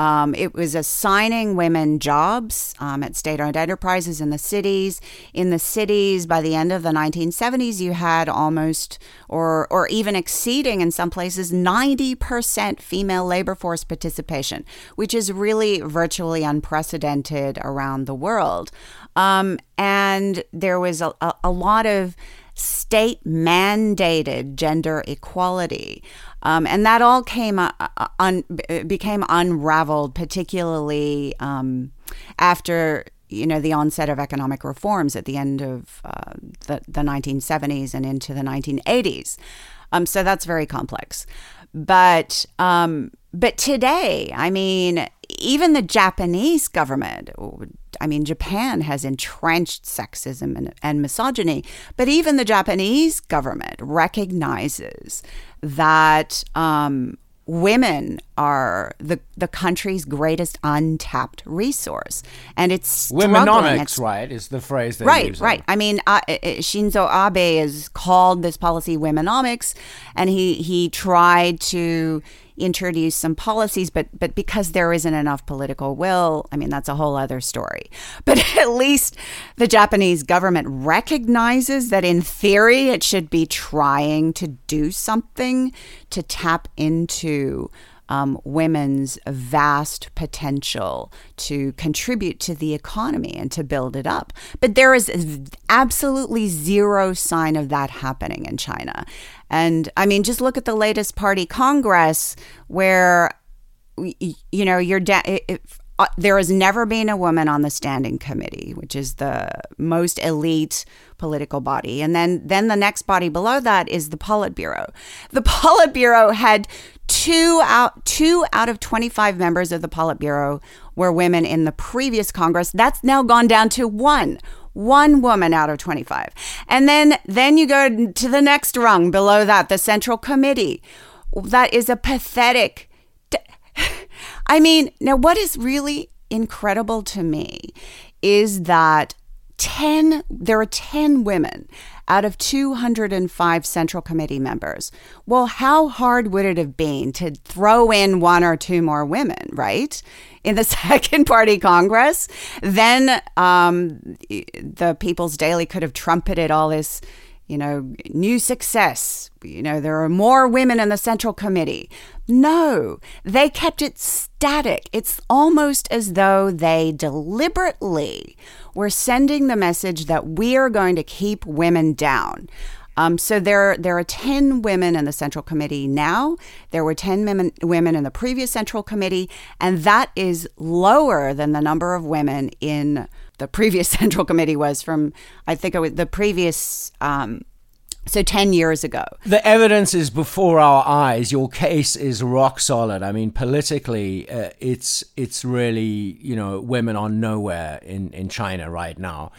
um, it was assigning women jobs um, at state owned enterprises in the cities. In the cities, by the end of the 1970s, you had almost, or, or even exceeding in some places, 90% female labor force participation, which is really virtually unprecedented around the world. Um, and there was a, a, a lot of state mandated gender equality. Um, and that all came uh, uh un, became unraveled, particularly um, after you know the onset of economic reforms at the end of uh, the, the 1970s and into the 1980s. Um, so that's very complex. But um, but today, I mean, even the Japanese government, I mean, Japan has entrenched sexism and, and misogyny, but even the Japanese government recognizes that um, women are the the country's greatest untapped resource, and it's womenomics. It's, right? Is the phrase they right? use Right. I mean, uh, Shinzo Abe has called this policy womenomics, and he he tried to introduce some policies, but but because there isn't enough political will, I mean that's a whole other story. But at least the Japanese government recognizes that in theory it should be trying to do something to tap into um, women's vast potential to contribute to the economy and to build it up. But there is absolutely zero sign of that happening in China. And I mean, just look at the latest party congress where, you know, you're uh, there has never been a woman on the standing committee, which is the most elite political body. And then, then the next body below that is the Politburo. The Politburo had two out two out of 25 members of the Politburo were women in the previous Congress. That's now gone down to one one woman out of 25 and then then you go to the next rung below that the central committee that is a pathetic I mean, now what is really incredible to me is that 10 there are 10 women out of 205 central committee members. Well, how hard would it have been to throw in one or two more women, right? In the second party Congress, then um, the People's Daily could have trumpeted all this you know, new success. You know, there are more women in the Central Committee. No, they kept it static. It's almost as though they deliberately were sending the message that we are going to keep women down. Um, so there, there are 10 women in the Central Committee now. There were 10 women, women in the previous Central Committee, and that is lower than the number of women in the previous Central Committee was from, I think it was the previous. Um, so 10 years ago. The evidence is before our eyes. Your case is rock solid. I mean, politically, uh, it's it's really, you know, women are nowhere in, in China right now.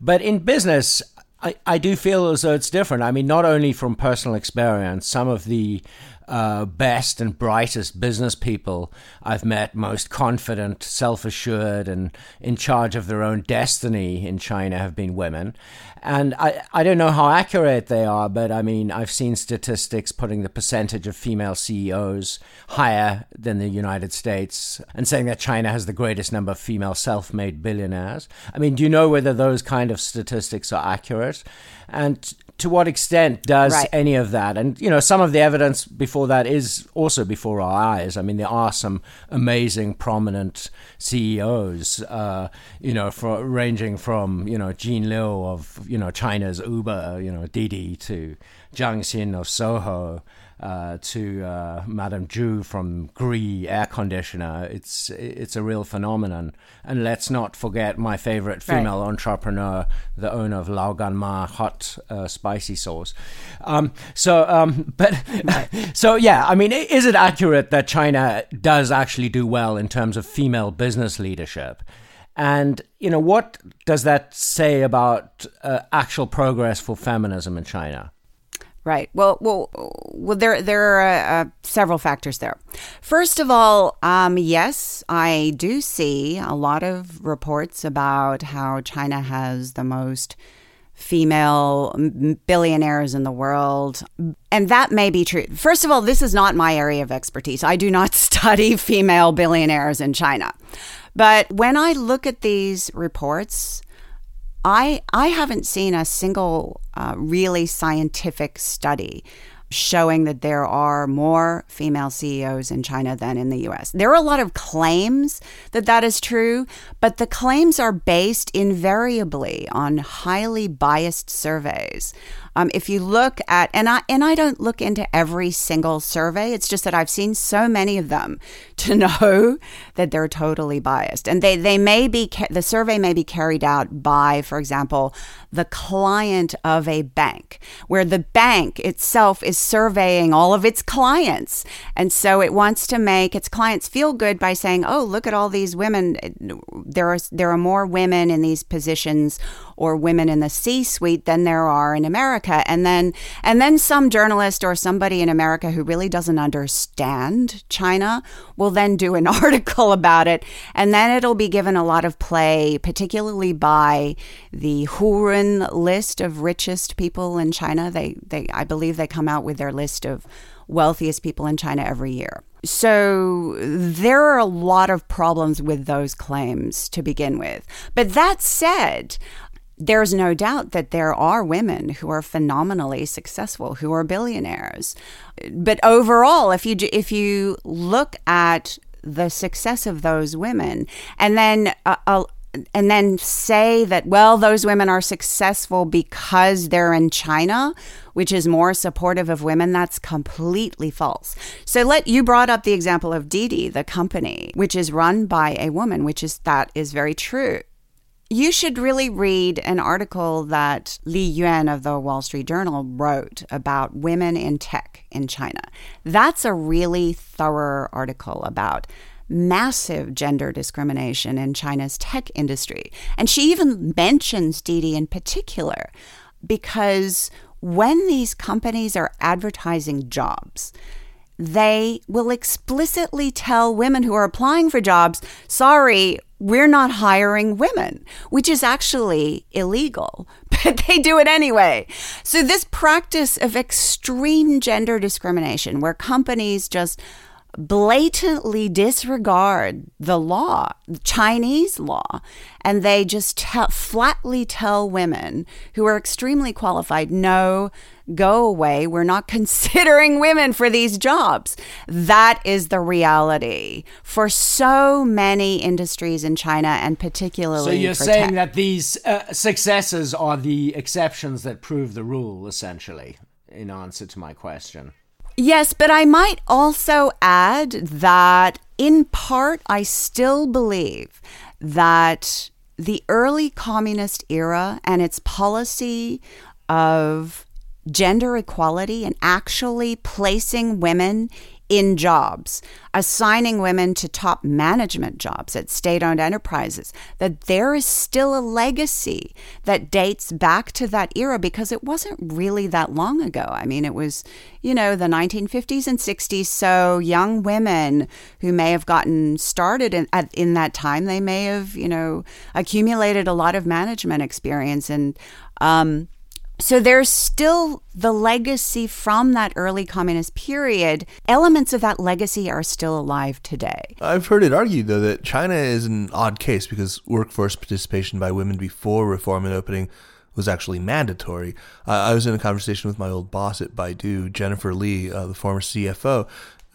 But in business, I, I do feel as though it's different. I mean, not only from personal experience, some of the uh, best and brightest business people I've met, most confident, self assured, and in charge of their own destiny in China have been women. And I, I don't know how accurate they are, but I mean, I've seen statistics putting the percentage of female CEOs higher than the United States and saying that China has the greatest number of female self made billionaires. I mean, do you know whether those kind of statistics are accurate? And to what extent does right. any of that and you know some of the evidence before that is also before our eyes i mean there are some amazing prominent ceos uh, you know for ranging from you know Jean Liu of you know china's uber you know didi to Zhang Xin of soho uh, to uh, Madame Zhu from Gree Air Conditioner. It's it's a real phenomenon. And let's not forget my favorite female right. entrepreneur, the owner of Lao Gan Ma hot uh, spicy sauce. Um, so, um, but so yeah, I mean, is it accurate that China does actually do well in terms of female business leadership? And you know, what does that say about uh, actual progress for feminism in China? Right. Well, well, well. There, there are uh, several factors there. First of all, um, yes, I do see a lot of reports about how China has the most female billionaires in the world, and that may be true. First of all, this is not my area of expertise. I do not study female billionaires in China, but when I look at these reports, I I haven't seen a single uh, really scientific study showing that there are more female CEOs in China than in the US. There are a lot of claims that that is true, but the claims are based invariably on highly biased surveys. Um, if you look at and I and I don't look into every single survey. It's just that I've seen so many of them to know that they're totally biased, and they they may be the survey may be carried out by, for example, the client of a bank, where the bank itself is surveying all of its clients, and so it wants to make its clients feel good by saying, "Oh, look at all these women. There are there are more women in these positions or women in the C-suite than there are in America." And then and then some journalist or somebody in America who really doesn't understand China will then do an article about it and then it'll be given a lot of play particularly by the Hurun list of richest people in China they they I believe they come out with their list of wealthiest people in China every year. So there are a lot of problems with those claims to begin with. But that said, there's no doubt that there are women who are phenomenally successful, who are billionaires. But overall, if you if you look at the success of those women, and then uh, and then say that well, those women are successful because they're in China, which is more supportive of women, that's completely false. So let you brought up the example of Didi, the company, which is run by a woman, which is that is very true. You should really read an article that Li Yuan of the Wall Street Journal wrote about women in tech in China. That's a really thorough article about massive gender discrimination in China's tech industry. And she even mentions Didi in particular because when these companies are advertising jobs, they will explicitly tell women who are applying for jobs, sorry, we're not hiring women, which is actually illegal, but they do it anyway. So, this practice of extreme gender discrimination, where companies just blatantly disregard the law, Chinese law, and they just flatly tell women who are extremely qualified, no, go away. We're not considering women for these jobs. That is the reality for so many industries in China and particularly. So you're saying tech. that these uh, successes are the exceptions that prove the rule, essentially, in answer to my question. Yes, but I might also add that in part, I still believe that the early communist era and its policy of gender equality and actually placing women in jobs, assigning women to top management jobs at state owned enterprises, that there is still a legacy that dates back to that era because it wasn't really that long ago. I mean, it was, you know, the 1950s and 60s. So young women who may have gotten started in, at, in that time, they may have, you know, accumulated a lot of management experience and, um, so there's still the legacy from that early communist period. Elements of that legacy are still alive today. I've heard it argued, though, that China is an odd case because workforce participation by women before reform and opening was actually mandatory. Uh, I was in a conversation with my old boss at Baidu, Jennifer Li, uh, the former CFO,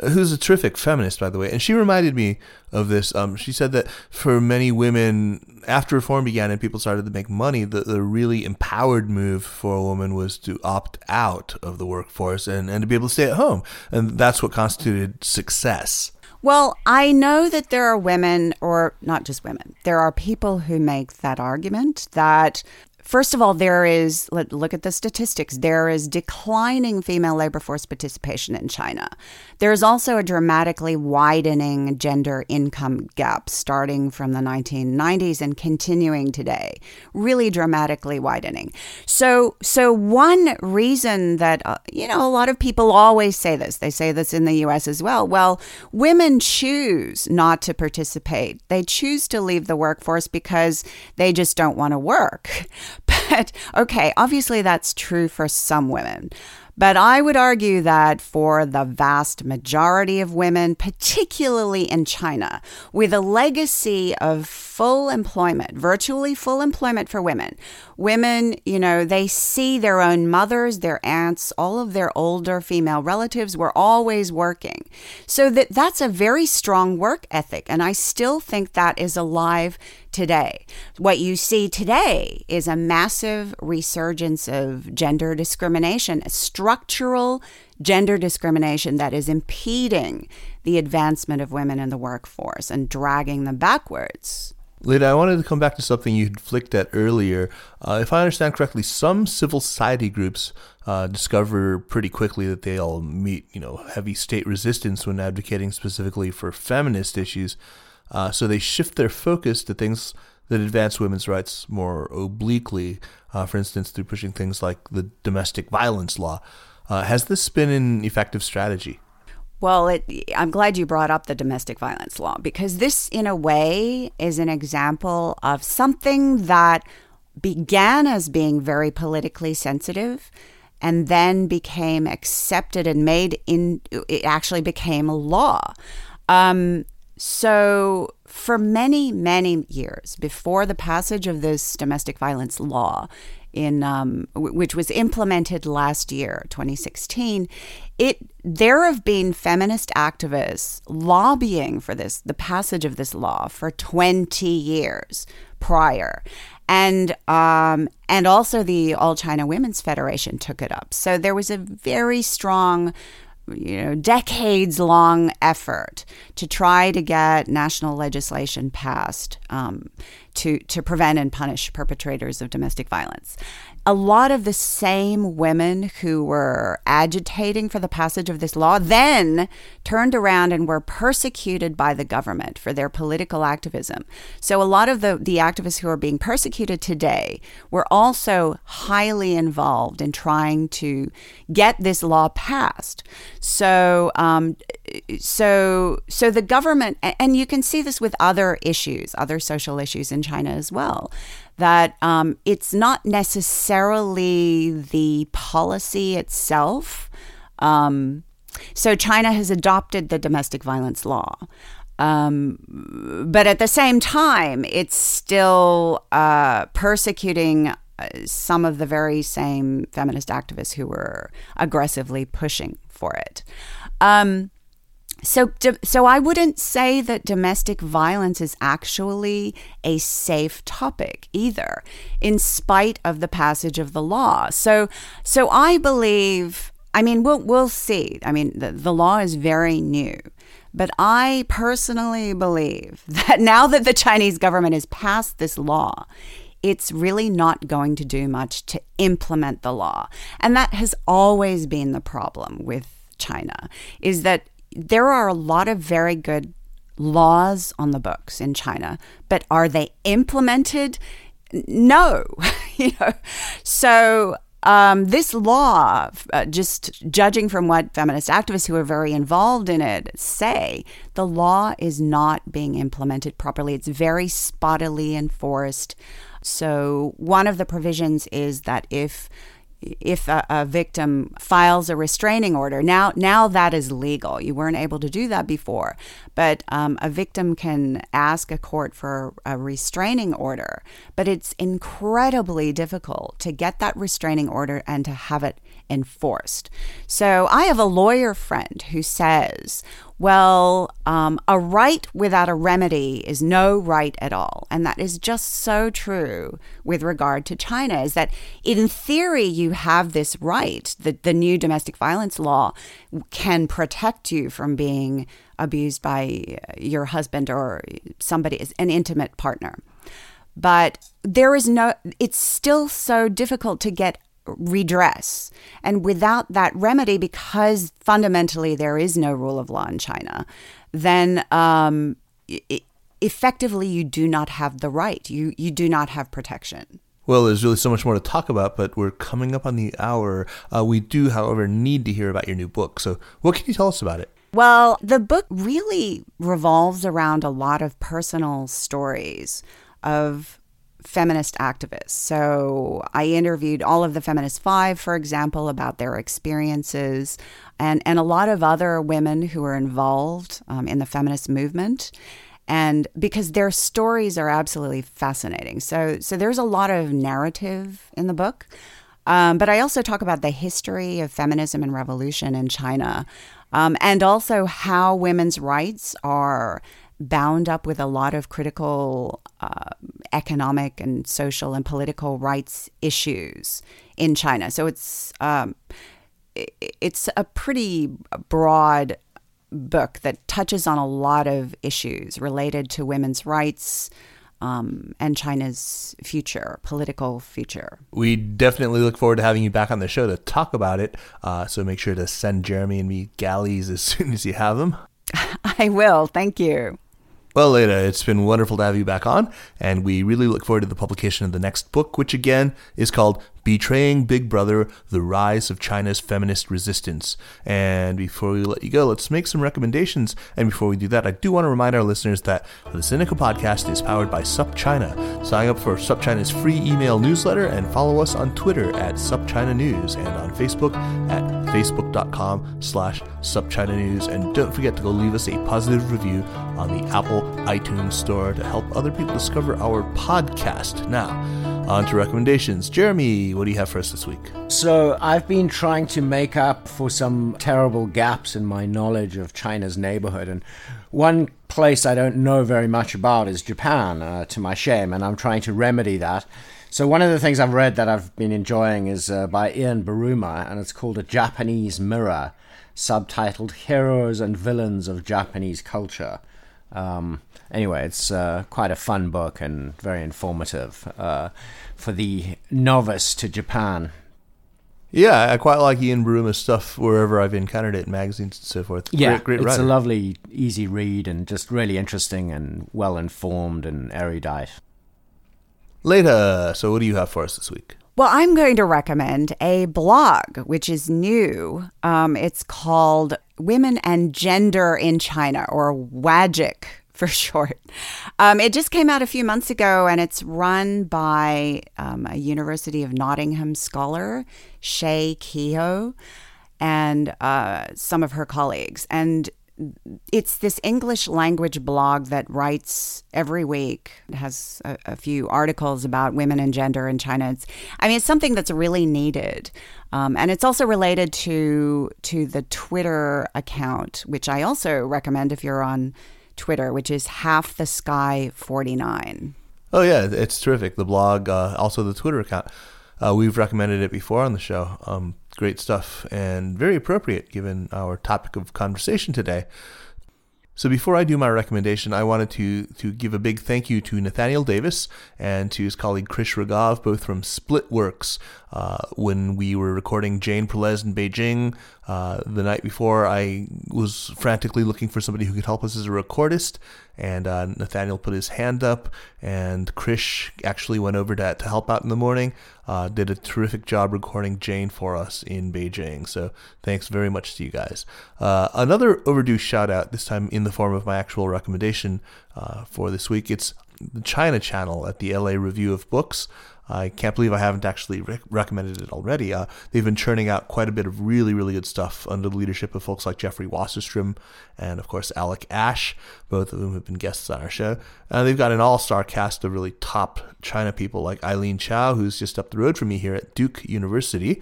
who's a terrific feminist, by the way. And she reminded me of this. Um, she said that for many women, after reform began and people started to make money, the, the really empowered move for a woman was to opt out of the workforce and, and to be able to stay at home. And that's what constituted success. Well, I know that there are women, or not just women, there are people who make that argument that First of all, there is, let, look at the statistics, there is declining female labor force participation in China. There is also a dramatically widening gender income gap starting from the 1990s and continuing today, really dramatically widening. So, so one reason that, uh, you know, a lot of people always say this, they say this in the US as well. Well, women choose not to participate, they choose to leave the workforce because they just don't want to work. But okay, obviously that's true for some women. But I would argue that for the vast majority of women, particularly in China, with a legacy of full employment, virtually full employment for women, women, you know, they see their own mothers, their aunts, all of their older female relatives were always working. So that that's a very strong work ethic and I still think that is alive today. What you see today is a massive resurgence of gender discrimination, a structural gender discrimination that is impeding the advancement of women in the workforce and dragging them backwards. Leta, I wanted to come back to something you had flicked at earlier. Uh, if I understand correctly, some civil society groups uh, discover pretty quickly that they all meet, you know, heavy state resistance when advocating specifically for feminist issues. Uh, so they shift their focus to things that advance women's rights more obliquely. Uh, for instance, through pushing things like the domestic violence law. Uh, has this been an effective strategy? Well, it, I'm glad you brought up the domestic violence law because this, in a way, is an example of something that began as being very politically sensitive and then became accepted and made in, it actually became a law. Um, so, for many, many years before the passage of this domestic violence law, in um, which was implemented last year, 2016, it there have been feminist activists lobbying for this, the passage of this law, for 20 years prior, and um, and also the All China Women's Federation took it up. So there was a very strong you know, decades long effort to try to get national legislation passed um, to, to prevent and punish perpetrators of domestic violence a lot of the same women who were agitating for the passage of this law then turned around and were persecuted by the government for their political activism. So a lot of the, the activists who are being persecuted today were also highly involved in trying to get this law passed. So um, so so the government and you can see this with other issues, other social issues in China as well that um, it's not necessarily the policy itself. Um, so China has adopted the domestic violence law. Um, but at the same time, it's still uh, persecuting uh, some of the very same feminist activists who were aggressively pushing for it. Um, so, so I wouldn't say that domestic violence is actually a safe topic either, in spite of the passage of the law. So, so I believe. I mean, we'll we'll see. I mean, the, the law is very new, but I personally believe that now that the Chinese government has passed this law, it's really not going to do much to implement the law, and that has always been the problem with China. Is that there are a lot of very good laws on the books in China, but are they implemented? No, you know. So um, this law, uh, just judging from what feminist activists who are very involved in it say, the law is not being implemented properly. It's very spottily enforced. So one of the provisions is that if if a, a, victim files a restraining order. Now now that is legal. You weren't able to do that before. But um, a victim can ask a court for a restraining order. But it's incredibly difficult to get that restraining order and to have it enforced so i have a lawyer friend who says well, um, a right without a remedy is no right at all. And that is just so true with regard to China, is that in theory, you have this right that the new domestic violence law can protect you from being abused by your husband or somebody, an intimate partner. But there is no, it's still so difficult to get redress. And without that remedy, because fundamentally there is no rule of law in China, then um, it, effectively you do not have the right. You you do not have protection. Well, there's really so much more to talk about, but we're coming up on the hour. Uh, we do, however, need to hear about your new book. So, what can you tell us about it? Well, the book really revolves around a lot of personal stories of feminist activists. So I interviewed all of the Feminist Five, for example, about their experiences, and, and a lot of other women who are involved um, in the feminist movement. And because their stories are absolutely fascinating. So, so there's a lot of narrative in the book. Um, but I also talk about the history of feminism and revolution in China, um, and also how women's rights are bound up with a lot of critical uh, economic and social and political rights issues in China. So it's um, it's a pretty broad book that touches on a lot of issues related to women's rights. Um, and China's future, political future. We definitely look forward to having you back on the show to talk about it. Uh, so make sure to send Jeremy and me galleys as soon as you have them. I will. Thank you. Well, Leta, it's been wonderful to have you back on, and we really look forward to the publication of the next book, which again is called Betraying Big Brother The Rise of China's Feminist Resistance. And before we let you go, let's make some recommendations. And before we do that, I do want to remind our listeners that the Sinica podcast is powered by SupChina. Sign up for SupChina's free email newsletter and follow us on Twitter at SupChina News and on Facebook at facebook.com slash supchinanews. And don't forget to go leave us a positive review on the Apple iTunes Store to help other people discover our podcast. Now, on to recommendations. Jeremy, what do you have for us this week? So, I've been trying to make up for some terrible gaps in my knowledge of China's neighborhood. And one place I don't know very much about is Japan, uh, to my shame, and I'm trying to remedy that. So, one of the things I've read that I've been enjoying is uh, by Ian Buruma, and it's called A Japanese Mirror, subtitled Heroes and Villains of Japanese Culture. Um, anyway, it's uh, quite a fun book and very informative uh, for the novice to Japan. Yeah, I quite like Ian Buruma's stuff wherever I've encountered it in magazines and so forth. Yeah, great, great it's writer. a lovely, easy read and just really interesting and well informed and erudite. Leta, so what do you have for us this week? Well, I'm going to recommend a blog, which is new. Um, it's called Women and Gender in China, or WAGIC for short. Um, it just came out a few months ago, and it's run by um, a University of Nottingham scholar, Séagh Kehoe, and uh, some of her colleagues. And it's this English language blog that writes every week. It has a, a, few articles about women and gender in China. It's, I mean, it's something that's really needed, um, and it's also related to to the Twitter account, which I also recommend if you're on Twitter, which is half the sky forty nine. Oh yeah, it's terrific. The blog, uh, also the Twitter account. Uh, we've recommended it before on the show. Um, great stuff and very appropriate given our topic of conversation today. So before I do my recommendation, I wanted to to give a big thank you to Nathaniel Davis and to his colleague Krish Raghav, both from Splitworks. Uh, when we were recording Jane Perlez in Beijing uh, the night before, I was frantically looking for somebody who could help us as a recordist, and uh, Nathaniel put his hand up, and Krish actually went over to, to help out in the morning. Uh, did a terrific job recording Jane for us in Beijing. So thanks very much to you guys. Uh, another overdue shout out, this time in the form of my actual recommendation uh, for this week. It's the China Channel at the LA Review of Books. I can't believe I haven't actually rec- recommended it already. Uh, they've been churning out quite a bit of really, really good stuff under the leadership of folks like Jeffrey Wasserstrom and, of course, Alec Ash, both of whom have been guests on our show. Uh, they've got an all star cast of really top China people like Eileen Chow, who's just up the road from me here at Duke University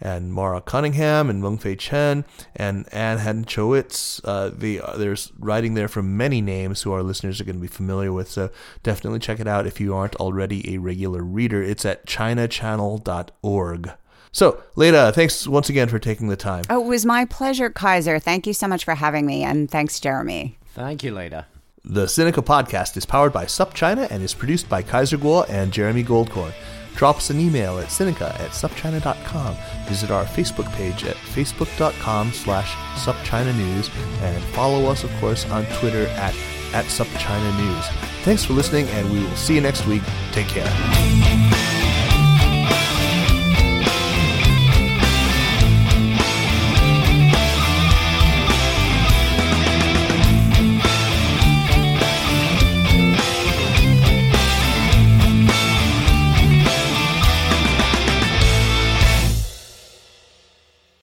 and Maura Cunningham and Mengfei Chen and Anne Henochowicz. Uh, the, uh, there's writing there from many names who our listeners are going to be familiar with. So definitely check it out if you aren't already a regular reader. It's at chinachannel.org. So, Leta, thanks once again for taking the time. Oh, it was my pleasure, Kaiser. Thank you so much for having me, and thanks, Jeremy. Thank you, Leta. The Sinica podcast is powered by SupChina and is produced by Kaiser Kuo and Jeremy Goldkorn. Drop us an email at Sinica at supchina.com. Visit our Facebook page at facebook.com slash supchinanews and follow us, of course, on Twitter at, at supchinanews. Thanks for listening, and we will see you next week. Take care.